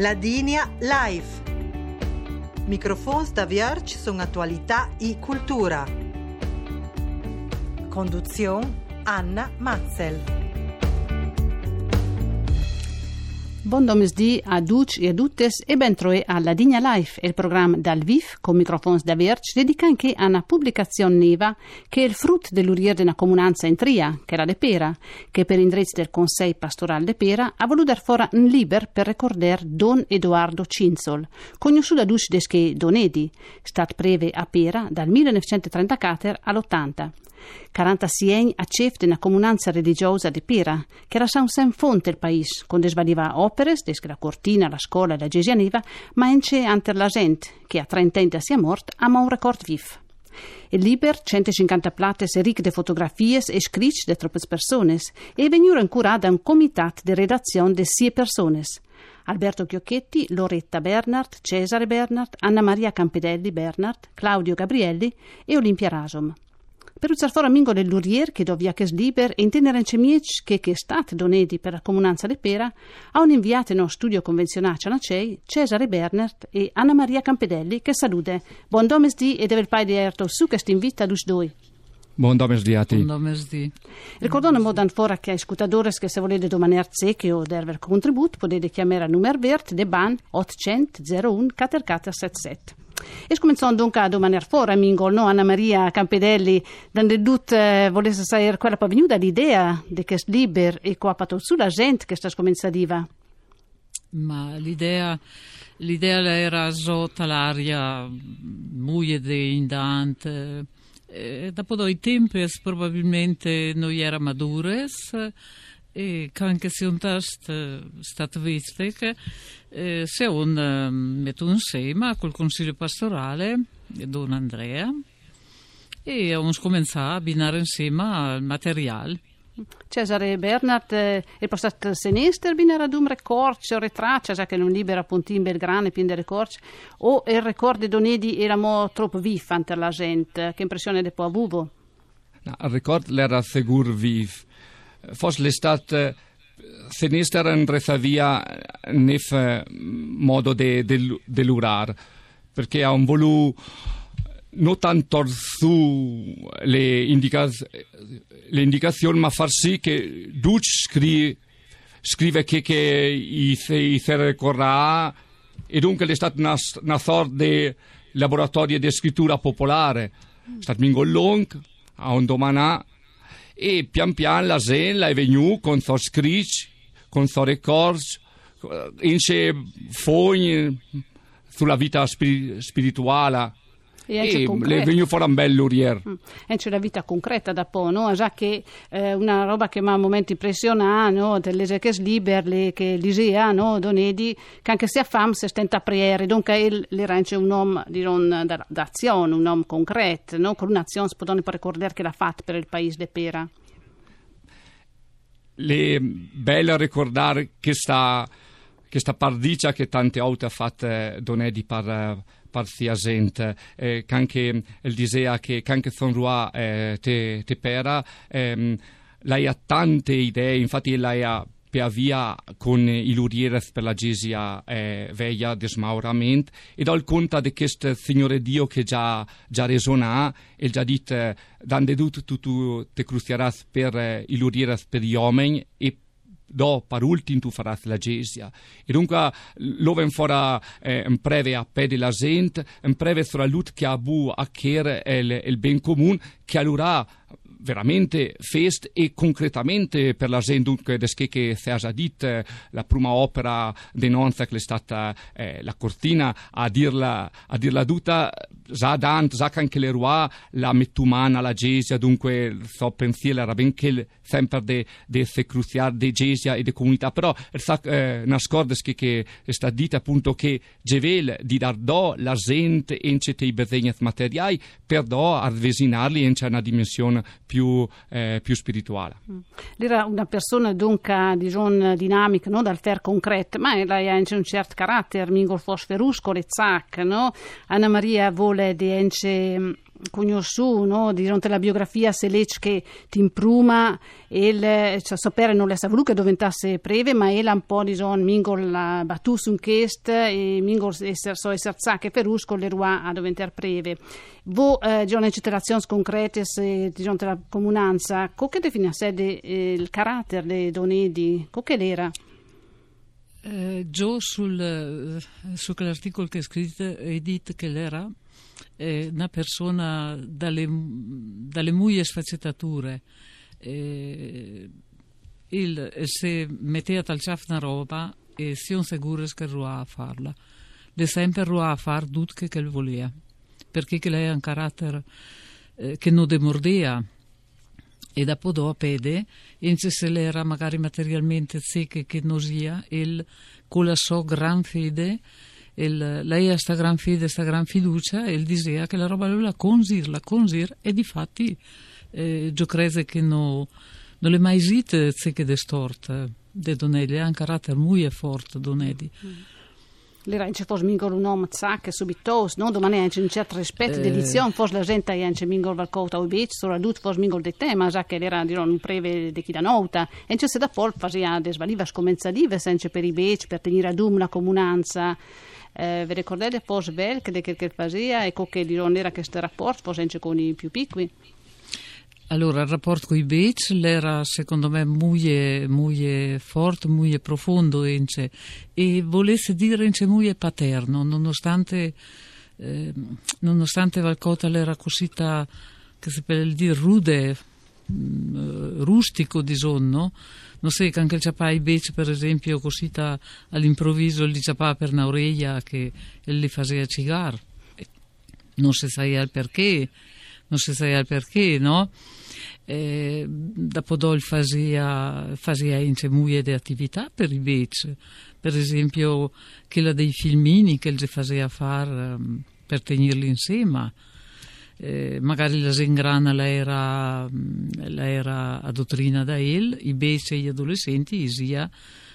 Ladinia Live. Microfons da Vierge sono attualità e cultura. Conduzione Anna Matzel. Buon domesdì a tutti e a tutte e ben troe alla Digna Life, il programma dal VIF con microfoni da Verge dedica anche a una pubblicazione neva che è il frutto dell'urier della comunanza in Tria, che era De Pera, che per indirizzo del Consiglio Pastorale De Pera ha voluto dar fuori un liber per ricordare Don Edoardo Cinzol, conosciuto da duci desche Donedi, stat preve a Pera dal 1934 all'80. 46 anni a chef di una comunanza religiosa di Pera, che era un sem fonte il paese, con svaliva opere, desde la cortina, la scuola e la gesianiva, ma anche ante la gente, che a 30 anni sia morta, ama un record vif. Il liber, 150 plates e ricche di fotografie e scritti di troppe persone, e veniva incurato da un comitato di redazione di sei persone. Alberto Chiocchetti, Loretta Bernard, Cesare Bernard, Anna Maria Campedelli Bernard, Claudio Gabrielli e Olimpia Rasom. Per fora mingo del lurier che dovia che sliber e intendere miec che che stat donedi per la comunanza de Pera a un inviato in studio convenzionale a Nacei, Cesare Bernert e Anna Maria Campedelli che salute. Buon domesdì e deve il pai di Erto su che invita dus doi. Buon domesdì. Buon domesdì. Ricordando modan fora che ai scutadores che se volete domaner secche o derver contribut potete chiamare a numero verde de ban 800 01 4477. E cominciamo dunque a domandare fuori, amico, no? Anna Maria Campedelli, dando tutto, eh, volesse sapere quella è venuta l'idea di questo libro e qua ha sulla gente che sta cominciando Ma l'idea, l'idea era sotto l'aria, muide indante, e dopo due tempi probabilmente non era madures, e anche se un test stato visto eh, un eh, metto insieme col consiglio pastorale Don Andrea e abbiamo cominciato a abbinare insieme il materiale Cesare Bernard eh, è passato sinistro binera dum recorce o retraccia già che non libera puntin belgrane pin de recorce o il record di Donedi era troppo vif ante la gente che impressione de po avuto no, il record era sicuro vif Forse l'estate sinistra andrà via nel modo di de, de perché ha un volu non tanto su le, indicaz- le indicazioni, ma far sì che Duc scri- scrive che, che i, i ricorrà e dunque è stata una, una sorta di laboratorio di scrittura popolare. È stato un long, a un domanà e pian pian la Zella è venuta con suo scritch, con suo records, in fogni sulla vita spirituale e, e fuori un bel lurier. Mm. E c'è la vita concreta da po', no? Già che eh, una roba che mi ha un momento impressionante, no? Delle che sliber, che l'Isea, no? Donedi, che anche se ha fame si stenta a priere, dunque le rende un uomo di d'azione, un uomo concreto, no? Con un'azione si può ricordare che l'ha fatta per il paese de Pera. Le belle ricordare che sta questa pardicia che tante volte ha fatto Donedi per parziasent, eh, anche il disea che anche Sonrua eh, te, te pera, ehm, lei ha tante idee, infatti lei ha per via con i lurieres per la Gesia eh, veia desmauramento e dal conto di questo Signore Dio che già, già resona e già detto eh, dande tutto tu, te crucieras per eh, i per gli uomini e do par ultim tu faras la gesia. E dunque loven fora eh, un preve a pede la gente, un preve fra lut che ha bu a chier il, il ben comune, che allora veramente fest e concretamente per la dunque desché che è dit la prima opera denonza che è stata eh, la cortina a dirla a dirla tutta già dant già anche le roi la mettumana la gesia dunque so pensiero era ben che sempre de, de se cruciare de gesia e de comunità. Però sa eh, nascordes che, che è stata dita appunto che gevel di dar do la gente in i bisogni materiali per do avvicinarli in una dimensione più, eh, più spirituale. Mm. Era una persona dunque diciamo, dinamica, no? dal fer concreto, ma lei ha anche un certo carattere, mingol fosferusco, le zac, no? Anna Maria vuole di ence conosciuto, no? Durante la biografia se legge che ti impruma e cioè, sapere non le sa voluto che diventasse breve, ma era un po' di son mingol battus un chest e mingol esser so esser che perusco le rua a diventare breve. Vo eh, citazioni concrete durante la comunanza, come definisce eh, il carattere dei donedi? Come era? Eh, Joe sul, eh, su quell'articolo che hai scritto detto che era eh, una persona dalle, dalle muglie sfaccettature eh, il, se metteva tal una roba e siamo sicuri che ruava a farla. Le sempre ruava a fare tutto che voleva perché lei ha un carattere eh, che non demordea. E dopo dopo ince se l'era magari materialmente secche che non sia il, con la sua gran fede il, lei ha sta gran fede, sta gran fiducia e il disea che la roba lui la consir, la consir e di fatti eh, io credo che no, non le mai esiste secche de storte de Donelli, ha un carattere molto forte Donelli. Mm l'era anche fosse mingol un uomo zacca subito, no? Domani anche un certo rispetto eh. dell'edizione, forse la gente anche mingol valcota o bic, soprattutto forse mingol di tema, già che era dirò un breve di chi da nota. E c'è se da pol faceva desvaliva scomenzative, senza per i bic, per tenere ad um la comunanza. Eh, vi ricordate forse bel che, che, che faceva e che dirò era questo rapporto, forse anche con i più piccoli? Allora, il rapporto con i Beach era secondo me molto, forte, molto profondo ence, e volesse dire molto paterno, nonostante, eh, nonostante Valcota era così, che si può dire, rude, mm, rustico di sonno, non so che anche il ciapà i Beach per esempio così all'improvviso gli ciapà per un'orecchia che gli faceva cigar, non si sa il perché, non si sa il perché, no? Eh, Dopodol faceva, faceva insieme di attività per i beach, per esempio quella dei filmini che gli faceva fare um, per tenerli insieme. Eh, magari la Zengrana la era, la era a dottrina da il, i beach e gli adolescenti sia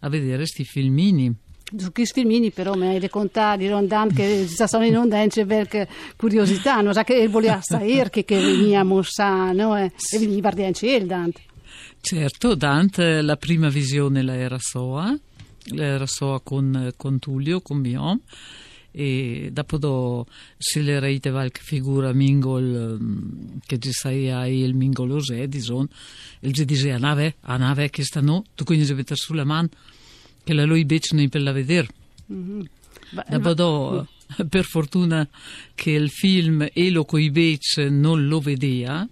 a vedere questi filmini su questi filmini però mi hai raccontato di Rondan che sono in onda anche per curiosità, non sa che voleva sapere che, che veniamo sa, no? e, e veniva anche il Dante. Certo, Dante la prima visione la era soa, la era soa con, con Tullio, con Mion, e dopo se le reite qualche figura mingol mm, che ci saia il mingolose, dison, e gli diceva, a nave, a nave che sta no, tu quindi si mette sulla mano, che la lui invece non per la vedere. Mm-hmm. Dopo, per fortuna che il film Elo coi Beach non lo vedeva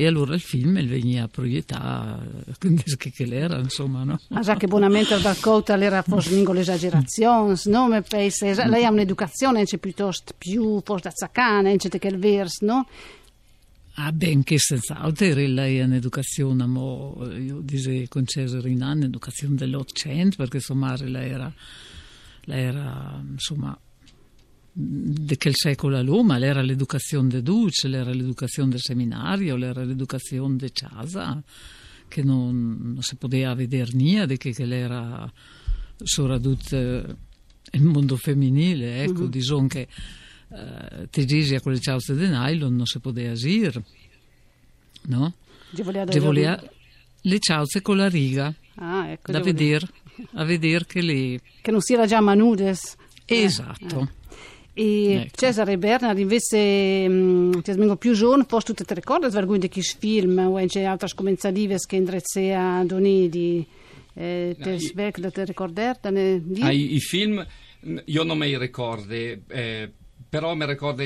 e allora il film veniva proiettato che, che l'era insomma no? ah già che buonamente al racconta l'era forse mingo l'esagerazione no? Me pensa, lei ha un'educazione piuttosto più forse azzacana che il verso no? Ah, ben che senz'altro lei è un'educazione, mo, io dicevo con Cesare Rinan, un'educazione dell'Ottocento, perché insomma lei era, lei era insomma, di quel secolo a ma l'era l'educazione de Duce, l'era l'educazione del seminario, l'era l'educazione de casa, che non, non si poteva vedere niente, che, che l'era soprattutto il mondo femminile, ecco, mm-hmm. diciamo che eh, Tegesi con le ciauste di nylon non si poteva agire, no? Ci voleva le ciauste con la riga, ah, ecco, da vedere, a vedere che le... Che non si era già manudes. Esatto. Eh, eh. E ecco. Cesare Bernard invece mh, mm, più giorni, poi tu ti ricordi di che film o anche altre scomenzative che indrezzea Donidi eh, no, te svec da te ricordare? Ah, i, i, film io non mi ricordo eh, però mi ricorda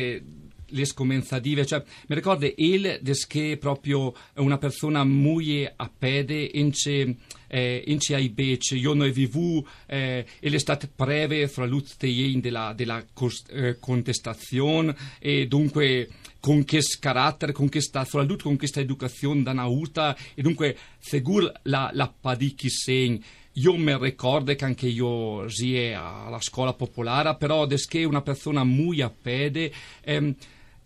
le scomenzative, cioè mi ricorda il che proprio una persona molto a pede ince eh, ince ai bec io non vivu eh, e l'estate breve fra l'uzteien della, della cost, eh, contestazione e dunque con che carattere, con che sta, soprattutto con questa educazione da nauta e dunque segur la, la padichi segni io mi ricordo che anche io sia alla scuola popolare, però che una persona molto a pede, ehm,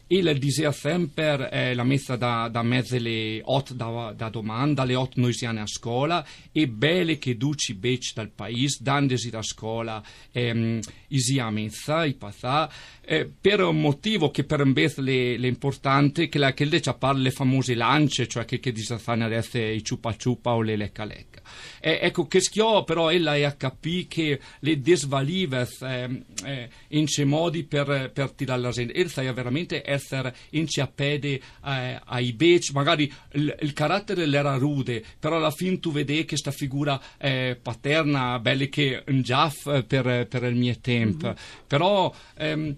il diceva sempre eh, la messa da, da mezzo le otto da, da domanda, le otto noi siamo a scuola e belle che duci bec dal paese, dandesi da scuola ehm, isi a messa, i passà, eh, per un motivo che per me è importante, che la che le parla le famose lance, cioè che, che disafanno adesso i ciupa ciupa o le lecca lecca. Eh, ecco, che schio però ella è a capire che le desvalives eh, eh, in ce modi per, per tirare la gente, e sai veramente essere in ciappede eh, ai bec, magari il, il, carattere l'era rude, però alla fine tu vedi che sta figura eh, paterna, belle che un giaff per, per il mio tempo, mm-hmm. però... Ehm,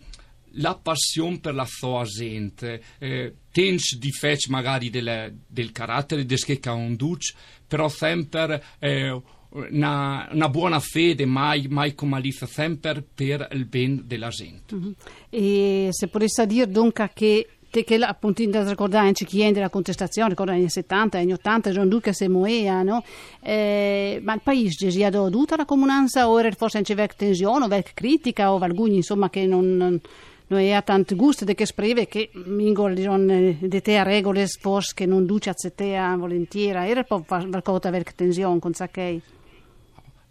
la passione per la sua gente, eh, tens difetti magari del, del carattere del che conduce, però sempre eh, una, una, buona fede, mai, mai con malizia, sempre per il bene della gente. Mm-hmm. E se potesse dire dunque che te che appunto da ricordare chi è della contestazione, ricorda negli anni 70, negli 80, John Duca se moea, no? Eh, ma il paese si è dovuto la comunanza o era forse anche vecchia tensione o vecchia critica o valgugni insomma che non, non non è tanto gusto che scrive che mingol di te a regole spos che non duce a te a volentiera. Era un po' qualcosa per tensione con Zacchei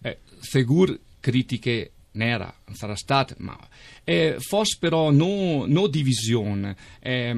eh, segur critiche nera sarà stata ma eh, forse però no, no divisione eh,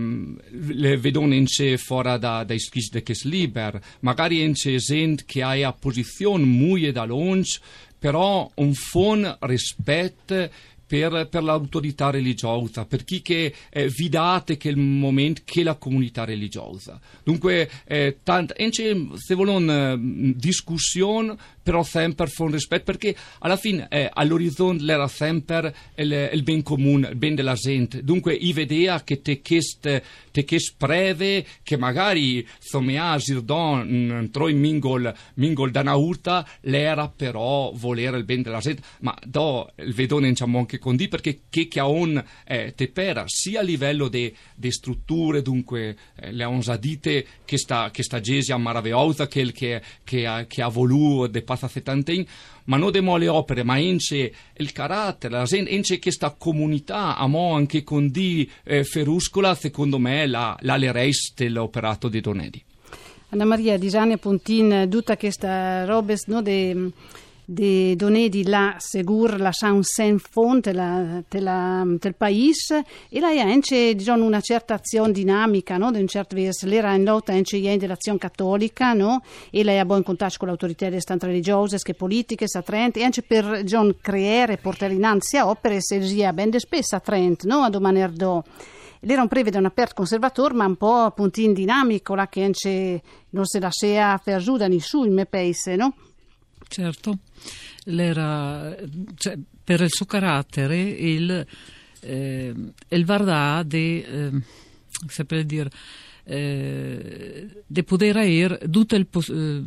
le vedono in sé fuori da, dai schis che liber magari in sé gente che ha a posizione molto da longe però un fon rispetto per, per l'autorità religiosa, per chi che eh, vi date che il momento che la comunità religiosa. Dunque, eh, tant, se vogliono eh, discussione, però sempre con rispetto, perché alla fine eh, all'orizzonte era sempre il, il ben comune, il ben della gente. Dunque, i vedea che te chest, te chest preve, che magari somea Girdon mm, troi mingol, mingol da naurta, l'era però volere il ben della gente, ma do il vedone diciamo anche con di perché che che on eh, te pera sia a livello de, de strutture, dunque eh, le onsadite che sta, che sta Gesia maravillosa, che, che, che, ha, che ha voluto de passa settantin, ma non demo le opere, ma ence il carattere, la ence questa comunità, amo anche con di eh, feruscola, secondo me, la, la le reis dell'operato di Donedi. Anna Maria Disani Pontin, tutta questa roba no, de de donner di la segur la sen font la, del paese e la anche diciamo, una certa azione dinamica no? di un certo verso l'era in lotta anche dell'azione cattolica no? e lei ha buon contatto con le autorità tanto religiose che politiche a Trent e anche per diciamo, creare e portare innanzi a opere se sia ben spesso a Trent no? a domaner do L'era un prevede un aperto conservatore, ma un po' appunto in dinamico, la che non se la sia per giù da nessuno in me paese, no? Certo, cioè, per il suo carattere il, eh, il Vardà di, eh, dire, eh, di poter avere tutto il, eh,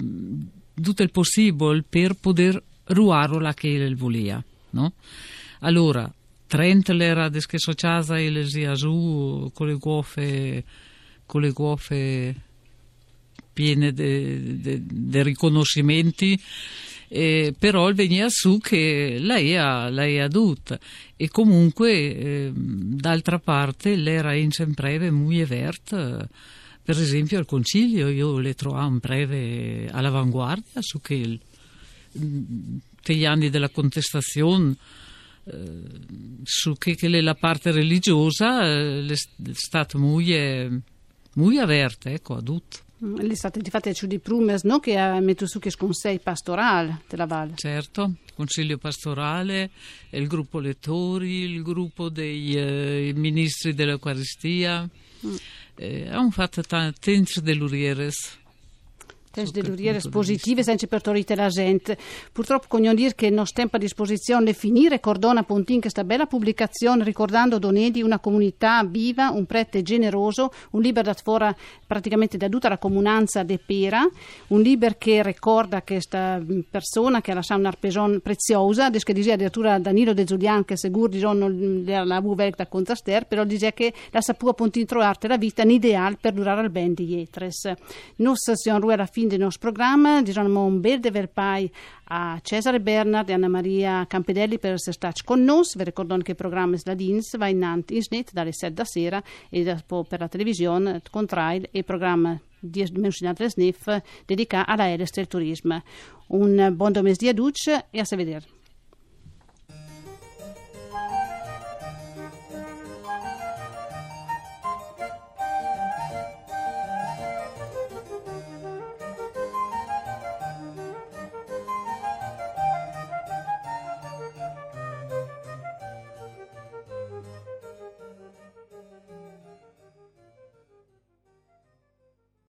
tutto il possibile per poter ruare la che il volia, no? Allora, Trent l'era che sociasa e le sia giù con le guofe con le guofe piene di riconoscimenti eh, però veniva su che lei lei ha tutta e comunque eh, d'altra parte l'era in sempre molto vert per esempio al concilio. Io le trovavo in breve all'avanguardia su che il, gli anni della contestazione eh, su che, che la parte religiosa eh, è stata molto, molto aperta ecco, a le state di fatto di Prumes, no? che ha messo su che sconsei pastorale della Valle. Certo, consiglio pastorale, il gruppo lettori, il gruppo dei eh, ministri dell'Eucaristia. Mm. Eh, hanno fatto tanti dell'Urieres tens de duriere positive senza per torite la gente. Purtroppo con dire che non stempa a disposizione finire Cordona Pontin questa bella pubblicazione ricordando Donedi una comunità viva, un prete generoso, un libro da fora praticamente da tutta la comunanza de Pera, un libro che ricorda questa persona che ha lasciato un'arpeson preziosa, che diceva addirittura Danilo De Giulian che segur non la vuvel da contaster, però dice che la sapua Pontin trovare la vita un ideale per durare al ben di Jetres. Nos siamo alla fine fin del nostro programma. Diciamo un bel verpai a Cesare Bernard e Anna Maria Campedelli per essere stati con noi. Vi ricordo che il programma Sladins va in in snet dalle 7 da sera e per la televisione contrail e il programma di mencionato SNIF dedicato alla del turismo. Un buon domesdio a tutti e a vedere.